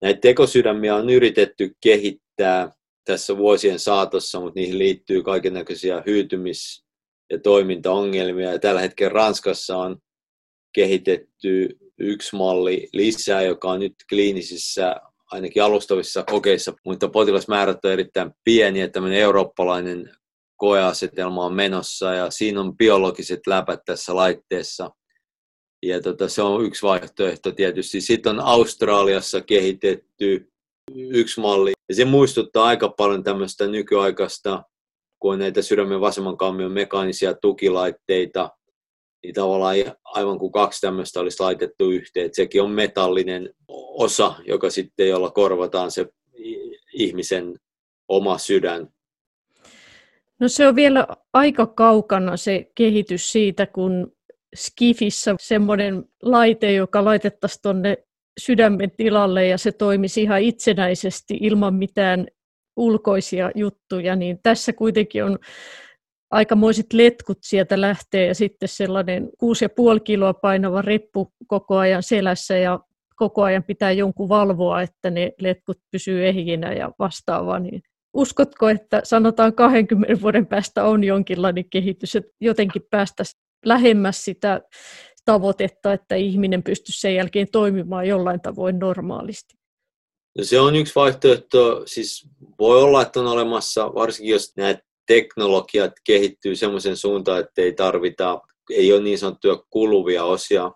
Näitä tekosydämiä on yritetty kehittää tässä vuosien saatossa, mutta niihin liittyy kaikenlaisia hyytymis- ja toimintaongelmia. Ja tällä hetkellä Ranskassa on kehitetty yksi malli lisää, joka on nyt kliinisissä, ainakin alustavissa kokeissa, mutta potilasmäärät on erittäin pieniä. Tämmöinen eurooppalainen koeasetelma on menossa ja siinä on biologiset läpät tässä laitteessa ja tota, se on yksi vaihtoehto tietysti. Sitten on Australiassa kehitetty yksi malli. Ja se muistuttaa aika paljon tämmöistä nykyaikaista, kun on näitä sydämen vasemman kammion mekaanisia tukilaitteita. niin tavallaan aivan kuin kaksi tämmöistä olisi laitettu yhteen. Että sekin on metallinen osa, joka sitten, jolla korvataan se ihmisen oma sydän.
No se on vielä aika kaukana se kehitys siitä, kun Skifissä semmoinen laite, joka laitettaisiin tuonne sydämen tilalle ja se toimisi ihan itsenäisesti ilman mitään ulkoisia juttuja, niin tässä kuitenkin on aikamoiset letkut sieltä lähtee ja sitten sellainen 6,5 kiloa painava reppu koko ajan selässä ja koko ajan pitää jonkun valvoa, että ne letkut pysyy ehjinä ja vastaavaa. Niin uskotko, että sanotaan 20 vuoden päästä on jonkinlainen kehitys, että jotenkin päästäisiin lähemmäs sitä tavoitetta, että ihminen pystyisi sen jälkeen toimimaan jollain tavoin normaalisti?
No se on yksi vaihtoehto. Siis voi olla, että on olemassa, varsinkin jos nämä teknologiat kehittyy semmoisen suuntaan, että ei tarvita, ei ole niin sanottuja kuluvia osia.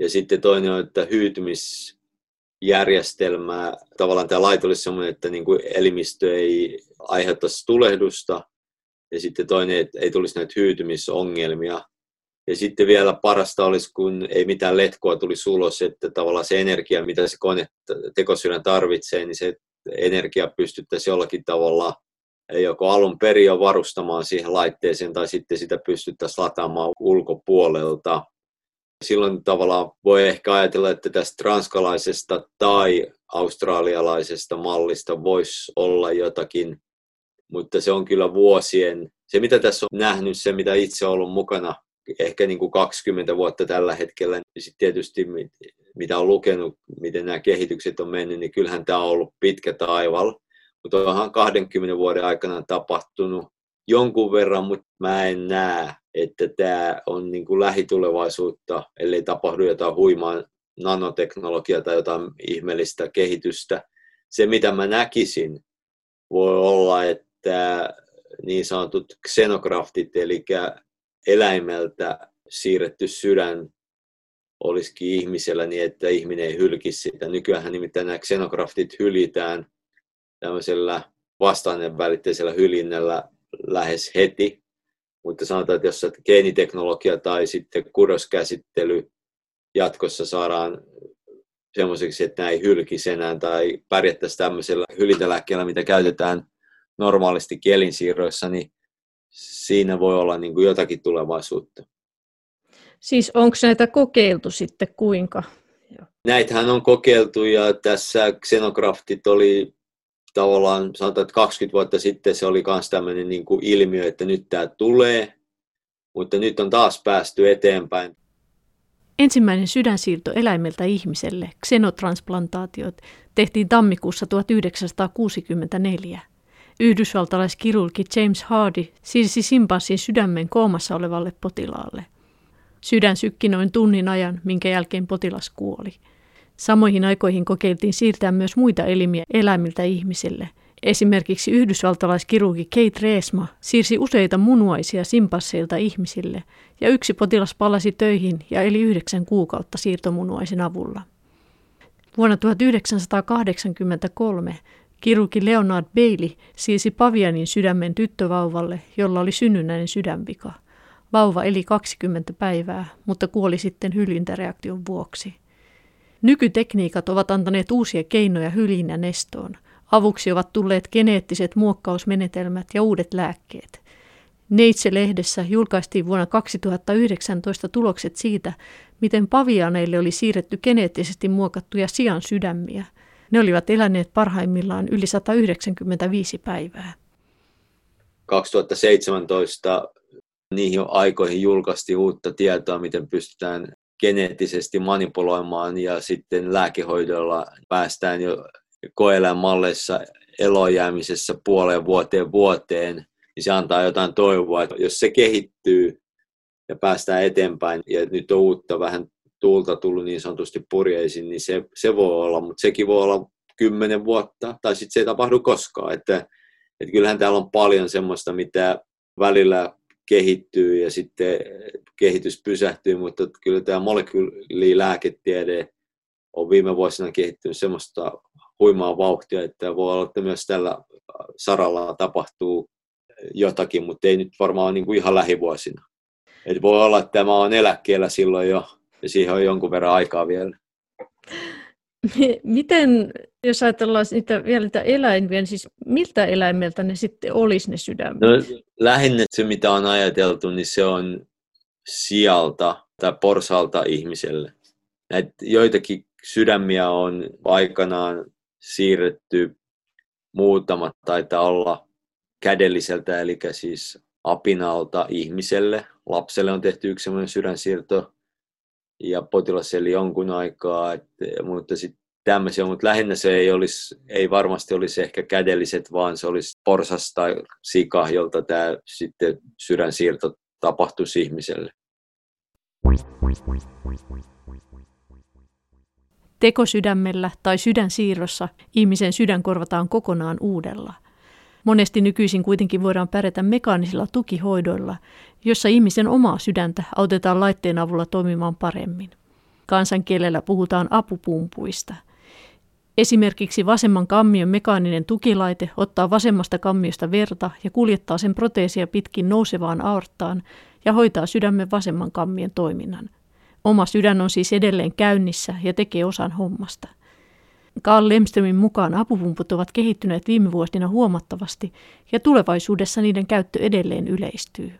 Ja sitten toinen on, että hyytymisjärjestelmää, tavallaan tämä laite olisi semmoinen, että niin kuin elimistö ei aiheuttaisi tulehdusta. Ja sitten toinen, että ei tulisi näitä hyytymisongelmia. Ja sitten vielä parasta olisi, kun ei mitään letkua tulisi ulos, että tavallaan se energia, mitä se kone tekosydän tarvitsee, niin se energia pystyttäisiin jollakin tavalla joko alun perin jo varustamaan siihen laitteeseen tai sitten sitä pystyttäisiin lataamaan ulkopuolelta. Silloin tavallaan voi ehkä ajatella, että tästä transkalaisesta tai australialaisesta mallista voisi olla jotakin, mutta se on kyllä vuosien, se mitä tässä on nähnyt, se mitä itse olen ollut mukana ehkä niin kuin 20 vuotta tällä hetkellä, niin sitten tietysti mitä on lukenut, miten nämä kehitykset on mennyt, niin kyllähän tämä on ollut pitkä taival mutta onhan 20 vuoden aikana tapahtunut jonkun verran, mutta mä en näe, että tämä on niin kuin lähitulevaisuutta, ellei tapahdu jotain huimaa nanoteknologiaa tai jotain ihmeellistä kehitystä. Se, mitä mä näkisin, voi olla, että niin sanotut xenograftit, eli eläimeltä siirretty sydän olisikin ihmisellä niin, että ihminen ei hylkisi sitä. Nykyään nimittäin nämä xenograftit hyljitään tämmöisellä vastainen välitteisellä hylinnällä lähes heti. Mutta sanotaan, että jos geeniteknologia tai sitten kudoskäsittely jatkossa saadaan semmoiseksi, että näin hylkisi enää tai pärjättäisiin tämmöisellä hylintäläkkeellä, mitä käytetään normaalisti kielinsiirroissa, niin siinä voi olla niin kuin jotakin tulevaisuutta.
Siis onko näitä kokeiltu sitten kuinka?
Näitähän on kokeiltu ja tässä Xenograftit oli tavallaan sanotaan, että 20 vuotta sitten se oli myös tämmöinen niin kuin ilmiö, että nyt tämä tulee, mutta nyt on taas päästy eteenpäin.
Ensimmäinen sydänsiirto eläimeltä ihmiselle, xenotransplantaatiot, tehtiin tammikuussa 1964. Yhdysvaltalaiskirurgi James Hardy siirsi simpanssin sydämen koomassa olevalle potilaalle. Sydän sykki noin tunnin ajan, minkä jälkeen potilas kuoli. Samoihin aikoihin kokeiltiin siirtää myös muita elimiä eläimiltä ihmisille. Esimerkiksi yhdysvaltalaiskirurgi Kate Reesma siirsi useita munuaisia simpansseilta ihmisille, ja yksi potilas palasi töihin ja eli yhdeksän kuukautta siirtomunuaisen avulla. Vuonna 1983 kirurgi Leonard Bailey siirsi Pavianin sydämen tyttövauvalle, jolla oli synnynnäinen sydänvika. Vauva eli 20 päivää, mutta kuoli sitten hyljyntäreaktion vuoksi. Nykytekniikat ovat antaneet uusia keinoja hyljin nestoon. Avuksi ovat tulleet geneettiset muokkausmenetelmät ja uudet lääkkeet. Neitse-lehdessä julkaistiin vuonna 2019 tulokset siitä, miten pavianeille oli siirretty geneettisesti muokattuja sian sydämiä. Ne olivat eläneet parhaimmillaan yli 195 päivää.
2017 niihin aikoihin julkaistiin uutta tietoa, miten pystytään geneettisesti manipuloimaan ja sitten lääkehoidolla päästään jo koeläinmalleissa elojäämisessä puoleen vuoteen vuoteen, niin se antaa jotain toivoa, että jos se kehittyy ja päästään eteenpäin ja nyt on uutta vähän tuulta tullut niin sanotusti purjeisiin, niin se, se voi olla, mutta sekin voi olla kymmenen vuotta tai sitten se ei tapahdu koskaan. Että, että kyllähän täällä on paljon semmoista, mitä välillä kehittyy ja sitten kehitys pysähtyy, mutta kyllä tämä molekyylilääketiede on viime vuosina kehittynyt semmoista huimaa vauhtia, että voi olla, että myös tällä saralla tapahtuu jotakin, mutta ei nyt varmaan niin kuin ihan lähivuosina. Et voi olla, että tämä on eläkkeellä silloin jo, ja siihen on jonkun verran aikaa vielä.
Miten, jos ajatellaan niitä vielä niitä eläimiä, niin siis miltä eläimeltä ne sitten olisi ne sydämet? No,
lähinnä se, mitä on ajateltu, niin se on sialta tai porsalta ihmiselle. Näitä joitakin sydämiä on aikanaan siirretty, muutamat taitaa olla kädelliseltä, eli siis apinalta ihmiselle. Lapselle on tehty yksi sellainen sydänsiirto ja potilas eli jonkun aikaa, et, mutta sitten tämmöisiä, mutta lähinnä se ei, olisi, ei varmasti olisi ehkä kädelliset, vaan se olisi porsas tai sika, jolta tämä sitten sydänsiirto tapahtuisi ihmiselle.
Tekosydämellä tai sydänsiirrossa ihmisen sydän korvataan kokonaan uudella. Monesti nykyisin kuitenkin voidaan pärjätä mekaanisilla tukihoidoilla, jossa ihmisen omaa sydäntä autetaan laitteen avulla toimimaan paremmin. Kansankielellä puhutaan apupumpuista. Esimerkiksi vasemman kammion mekaaninen tukilaite ottaa vasemmasta kammiosta verta ja kuljettaa sen proteesia pitkin nousevaan aorttaan ja hoitaa sydämen vasemman kammion toiminnan. Oma sydän on siis edelleen käynnissä ja tekee osan hommasta. Carl Lemströmin mukaan apupumput ovat kehittyneet viime vuosina huomattavasti ja tulevaisuudessa niiden käyttö edelleen yleistyy.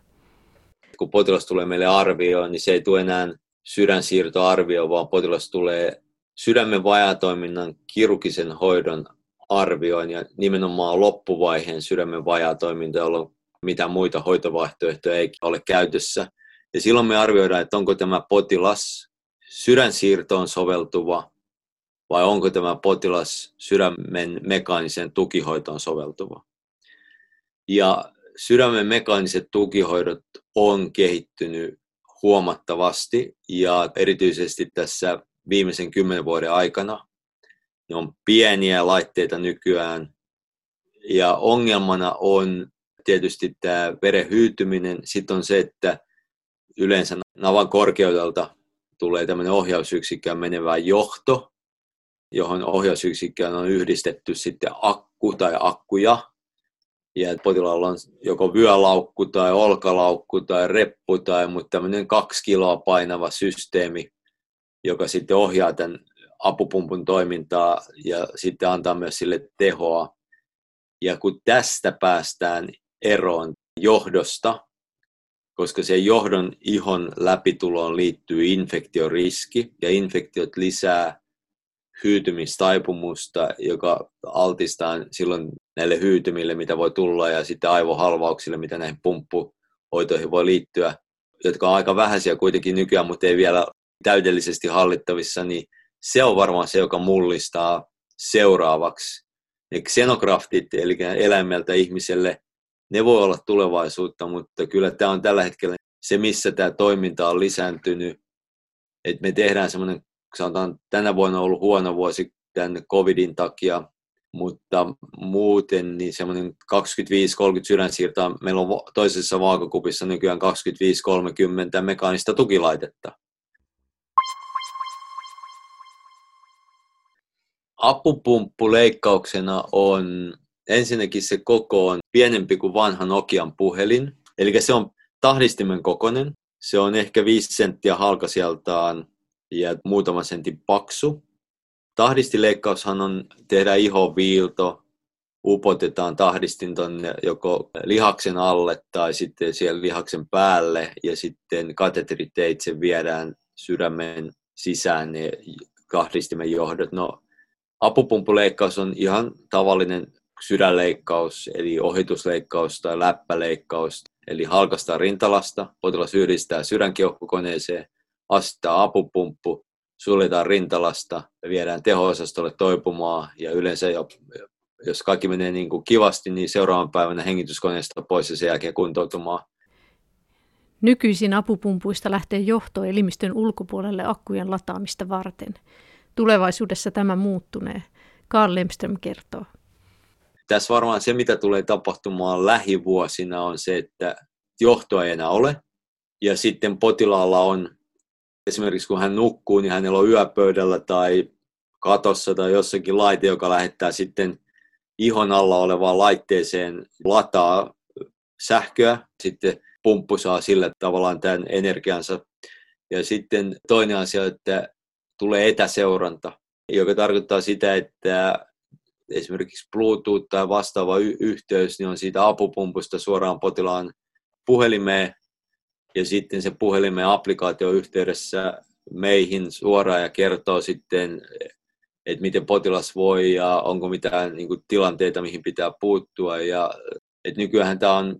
Kun potilas tulee meille arvioon, niin se ei tule enää sydänsiirtoarvio, vaan potilas tulee sydämen vajaatoiminnan kirurgisen hoidon arvioin ja nimenomaan loppuvaiheen sydämen vajaatoiminta, jolloin mitä muita hoitovaihtoehtoja ei ole käytössä. Ja silloin me arvioidaan, että onko tämä potilas sydänsiirtoon soveltuva vai onko tämä potilas sydämen mekaanisen tukihoitoon soveltuva. Ja sydämen mekaaniset tukihoidot on kehittynyt huomattavasti ja erityisesti tässä viimeisen kymmenen vuoden aikana. Ne on pieniä laitteita nykyään ja ongelmana on tietysti tämä veren hyytyminen. Sitten on se, että yleensä navan korkeudelta tulee tämmöinen ohjausyksikköön menevä johto, johon ohjausyksikköön on yhdistetty sitten akku tai akkuja. Ja potilaalla on joko vyölaukku tai olkalaukku tai reppu tai mutta tämmöinen kaksi kiloa painava systeemi, joka sitten ohjaa tämän apupumpun toimintaa ja sitten antaa myös sille tehoa. Ja kun tästä päästään eroon johdosta, koska se johdon ihon läpituloon liittyy infektioriski ja infektiot lisää hyytymistaipumusta, joka altistaa silloin näille hyytymille, mitä voi tulla, ja sitten aivohalvauksille, mitä näihin pumppuhoitoihin voi liittyä, jotka on aika vähäisiä kuitenkin nykyään, mutta ei vielä täydellisesti hallittavissa, niin se on varmaan se, joka mullistaa seuraavaksi. Ne xenograftit, eli eläimeltä ihmiselle, ne voi olla tulevaisuutta, mutta kyllä tämä on tällä hetkellä se, missä tämä toiminta on lisääntynyt. että me tehdään semmoinen sanotaan tänä vuonna on ollut huono vuosi tämän covidin takia, mutta muuten niin semmoinen 25-30 sydänsiirtoa. Meillä on toisessa vaakakupissa nykyään 25-30 mekaanista tukilaitetta. Apupumppuleikkauksena on ensinnäkin se koko on pienempi kuin vanha Nokian puhelin. Eli se on tahdistimen kokoinen. Se on ehkä 5 senttiä halkasijaltaan ja muutama sentin paksu. Tahdistileikkaushan on tehdä ihoviilto, upotetaan tahdistin tonne joko lihaksen alle tai sitten siellä lihaksen päälle ja sitten kateteriteitse viedään sydämen sisään ne tahdistimen johdot. No, apupumppuleikkaus on ihan tavallinen sydänleikkaus, eli ohitusleikkaus tai läppäleikkaus, eli halkastaa rintalasta, potilas yhdistää sydänkeuhkokoneeseen astaa apupumppu, suljetaan rintalasta ja viedään teho-osastolle toipumaan ja yleensä jo, jos kaikki menee niin kuin kivasti, niin seuraavan päivänä hengityskoneesta pois ja sen jälkeen kuntoutumaan.
Nykyisin apupumpuista lähtee johto elimistön ulkopuolelle akkujen lataamista varten. Tulevaisuudessa tämä muuttunee. Karl Lemström kertoo.
Tässä varmaan se, mitä tulee tapahtumaan lähivuosina, on se, että johtoa ei enää ole. Ja sitten potilaalla on esimerkiksi kun hän nukkuu, niin hänellä on yöpöydällä tai katossa tai jossakin laite, joka lähettää sitten ihon alla olevaan laitteeseen lataa sähköä. Sitten pumppu saa sillä tavallaan tämän energiansa. Ja sitten toinen asia, että tulee etäseuranta, joka tarkoittaa sitä, että esimerkiksi Bluetooth tai vastaava y- yhteys niin on siitä apupumpusta suoraan potilaan puhelimeen ja sitten se puhelimen applikaatio yhteydessä meihin suoraan ja kertoo sitten, että miten potilas voi ja onko mitään niin kuin, tilanteita, mihin pitää puuttua. Ja, että nykyään tämä on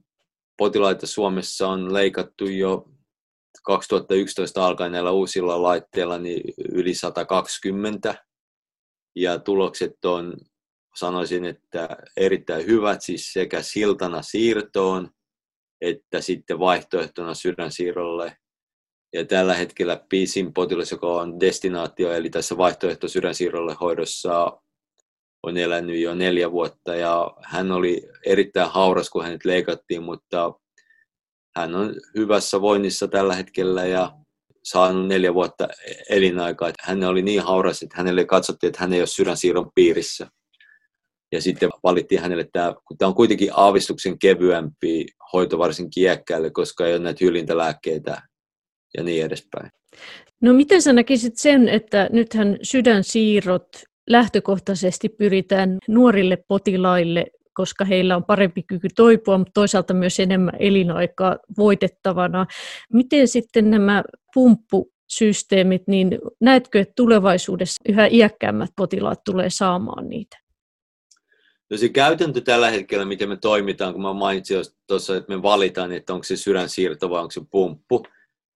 potilaita Suomessa on leikattu jo 2011 alkaen näillä uusilla laitteilla niin yli 120 ja tulokset on sanoisin, että erittäin hyvät siis sekä siltana siirtoon että sitten vaihtoehtona sydänsiirrolle. Ja tällä hetkellä pisin potilas, joka on destinaatio, eli tässä vaihtoehto sydänsiirrolle hoidossa, on elänyt jo neljä vuotta ja hän oli erittäin hauras, kun hänet leikattiin, mutta hän on hyvässä voinnissa tällä hetkellä ja saanut neljä vuotta elinaikaa. Hän oli niin hauras, että hänelle katsottiin, että hän ei ole sydänsiirron piirissä. Ja sitten valittiin hänelle tämä, kun tämä on kuitenkin aavistuksen kevyempi hoito varsinkin iäkkäille, koska ei ole näitä hylintalääkkeitä ja niin edespäin.
No miten sä näkisit sen, että nythän sydänsiirrot lähtökohtaisesti pyritään nuorille potilaille, koska heillä on parempi kyky toipua, mutta toisaalta myös enemmän elinaikaa voitettavana. Miten sitten nämä pumppusysteemit, niin näetkö, että tulevaisuudessa yhä iäkkäämmät potilaat tulee saamaan niitä?
No se käytäntö tällä hetkellä, miten me toimitaan, kun mä mainitsin tuossa, että me valitaan, että onko se sydänsiirto vai onko se pumppu.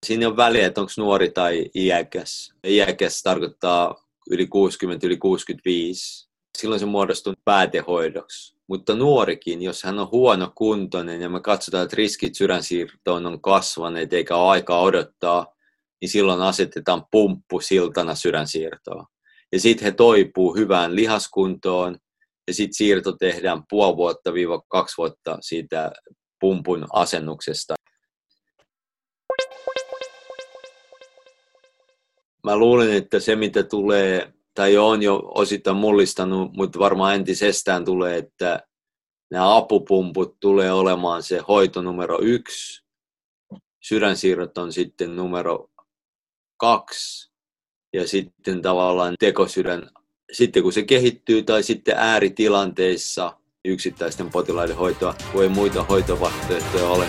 Siinä on väliä, että onko nuori tai iäkäs. Iäkäs tarkoittaa yli 60, yli 65. Silloin se muodostuu päätehoidoksi. Mutta nuorikin, jos hän on huono kuntoinen ja me katsotaan, että riskit sydänsiirtoon on kasvaneet eikä ole aikaa odottaa, niin silloin asetetaan pumppu siltana sydänsiirtoon. Ja sitten he toipuu hyvään lihaskuntoon, ja sitten siirto tehdään puoli vuotta viiva kaksi vuotta siitä pumpun asennuksesta. Mä luulen, että se mitä tulee, tai on jo osittain mullistanut, mutta varmaan entisestään tulee, että nämä apupumput tulee olemaan se hoito numero yksi, sydänsiirrot on sitten numero kaksi, ja sitten tavallaan tekosydän sitten kun se kehittyy tai sitten ääritilanteissa yksittäisten potilaiden hoitoa, voi muita hoitovaihtoehtoja ole,